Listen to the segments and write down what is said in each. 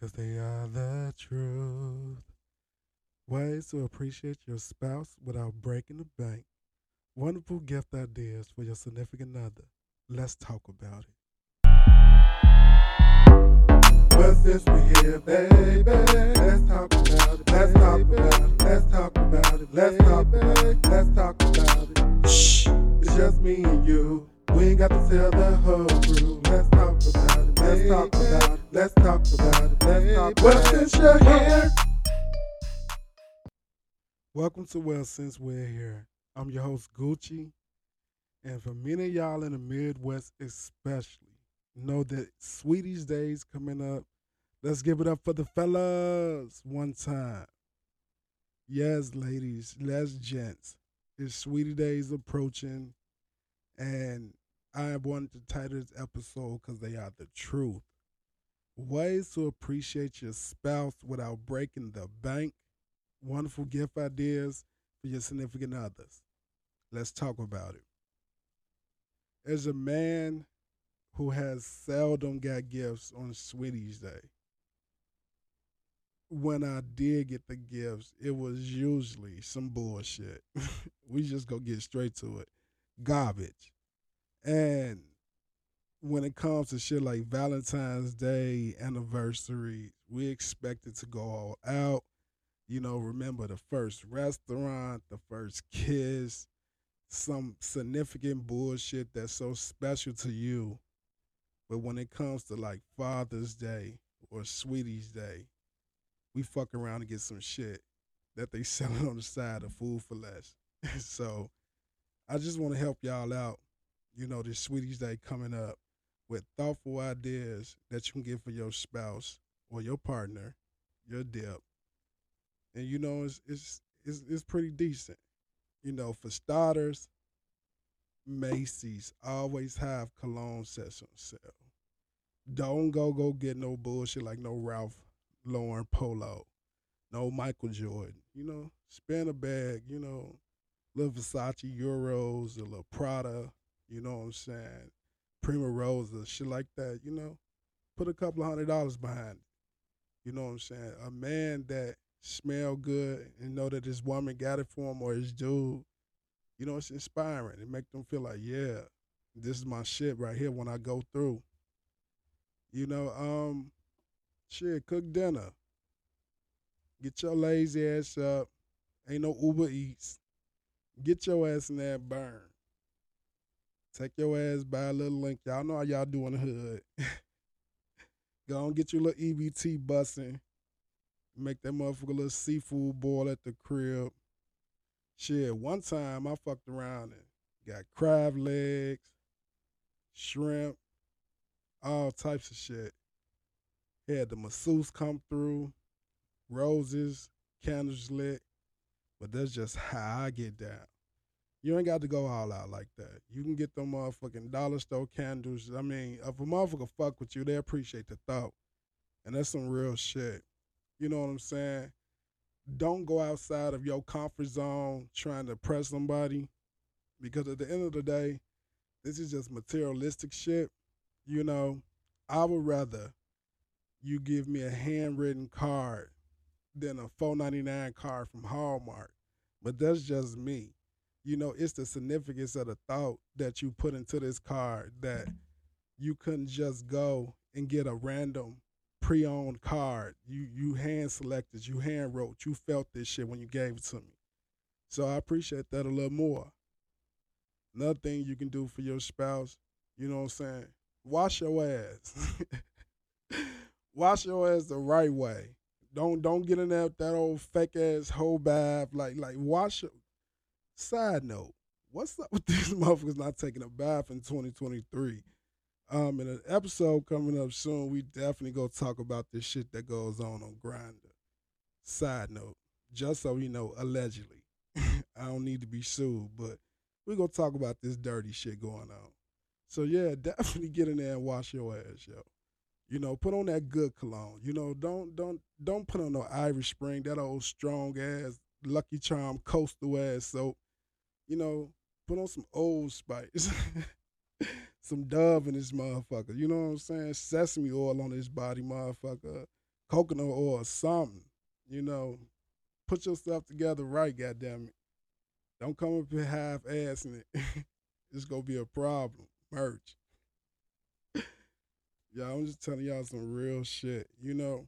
Cause they are the truth. Ways to appreciate your spouse without breaking the bank. Wonderful gift ideas for your significant other. Let's talk about it. Well, since we're here, baby, let's talk about it. Let's talk about it. Let's talk about it. Let's talk about it. Let's talk about it. Shh, it's just me and you. We ain't got to tell the whole crew. Let's talk about it. Let's talk about it. Let's talk about it. Let's talk well, since you're here. Welcome to Well Since We're Here. I'm your host, Gucci. And for many of y'all in the Midwest, especially, know that Sweeties Days coming up. Let's give it up for the fellas one time. Yes, ladies, yes, gents. It's Sweetie Days approaching, and I wanted to title this episode because they are the truth. Ways to appreciate your spouse without breaking the bank. Wonderful gift ideas for your significant others. Let's talk about it. As a man who has seldom got gifts on Sweeties Day, when I did get the gifts, it was usually some bullshit. we just go get straight to it. Garbage. And when it comes to shit like Valentine's Day, anniversary, we expect it to go all out. You know, remember the first restaurant, the first kiss, some significant bullshit that's so special to you. But when it comes to like Father's Day or Sweetie's Day, we fuck around and get some shit that they selling on the side of Food 4 Less. so I just want to help y'all out. You know, this Sweetie's Day coming up with thoughtful ideas that you can give for your spouse or your partner, your dip. And you know, it's it's it's, it's pretty decent. You know, for starters, Macy's always have cologne sets on sale. Don't go go get no bullshit like no Ralph Lauren Polo, no Michael Jordan. You know, spend a bag. You know, little Versace Eros, a little Prada. You know what I'm saying? Prima Rosa, shit like that. You know, put a couple of hundred dollars behind it. You know what I'm saying? A man that smell good and know that his woman got it for him or his dude, you know, it's inspiring. It make them feel like, yeah, this is my shit right here when I go through. You know, um, shit, cook dinner. Get your lazy ass up. Ain't no Uber Eats. Get your ass in that burn. Take your ass by a little link. Y'all know how y'all do in the hood. Go and get your little EBT bussing. Make that motherfucker little seafood boil at the crib. Shit, one time I fucked around and got crab legs, shrimp, all types of shit. Had the masseuse come through, roses, candles lit. But that's just how I get down. You ain't got to go all out like that. You can get them motherfucking dollar store candles. I mean, if a motherfucker fuck with you, they appreciate the thought. And that's some real shit. You know what I'm saying? Don't go outside of your comfort zone trying to impress somebody. Because at the end of the day, this is just materialistic shit. You know, I would rather you give me a handwritten card than a 499 card from Hallmark. But that's just me you know, it's the significance of the thought that you put into this card that you couldn't just go and get a random pre-owned card. You you hand selected, you hand wrote, you felt this shit when you gave it to me. So I appreciate that a little more. Another thing you can do for your spouse, you know what I'm saying? Wash your ass. Wash your ass the right way. Don't don't get in that that old fake ass whole bath. Like like wash Side note, what's up with these motherfuckers not taking a bath in 2023? Um, in an episode coming up soon, we definitely go talk about this shit that goes on on Grindr. Side note, just so you know, allegedly, I don't need to be sued, but we gonna talk about this dirty shit going on. So yeah, definitely get in there and wash your ass, yo. You know, put on that good cologne. You know, don't don't don't put on no Irish Spring, that old strong ass Lucky Charm coastal ass soap you know, put on some old spice. some dove in this motherfucker. You know what I'm saying? Sesame oil on his body, motherfucker. coconut oil something. You know, put yourself together right, goddamn it. Don't come up here half assing it. it's gonna be a problem. Merch. yeah, I'm just telling y'all some real shit, you know.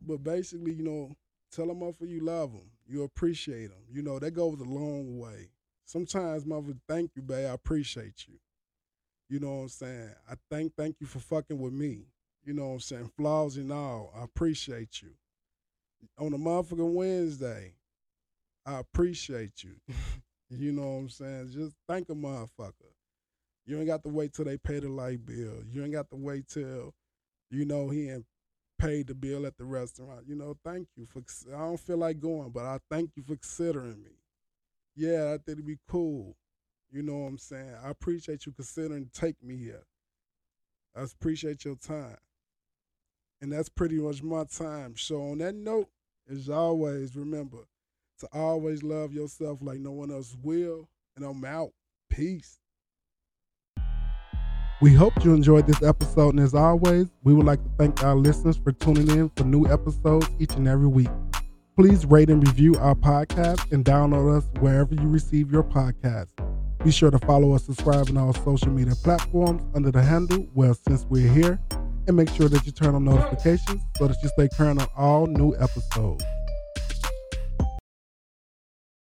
But basically, you know, tell them off you love them. You appreciate them. You know, that goes a long way. Sometimes, mother, thank you, babe. I appreciate you. You know what I'm saying? I thank thank you for fucking with me. You know what I'm saying? Flaws and all. I appreciate you. On a motherfucking Wednesday, I appreciate you. you know what I'm saying? Just thank a motherfucker. You ain't got to wait till they pay the light bill. You ain't got to wait till, you know, he ain't paid the bill at the restaurant. You know, thank you for. I don't feel like going, but I thank you for considering me. Yeah, I think it'd be cool. You know what I'm saying? I appreciate you considering take me here. I appreciate your time. And that's pretty much my time. So on that note, as always, remember to always love yourself like no one else will. And I'm out. Peace. We hope you enjoyed this episode, and as always, we would like to thank our listeners for tuning in for new episodes each and every week. Please rate and review our podcast and download us wherever you receive your podcast. Be sure to follow us, subscribe on our social media platforms under the handle Well Since We're Here, and make sure that you turn on notifications so that you stay current on all new episodes.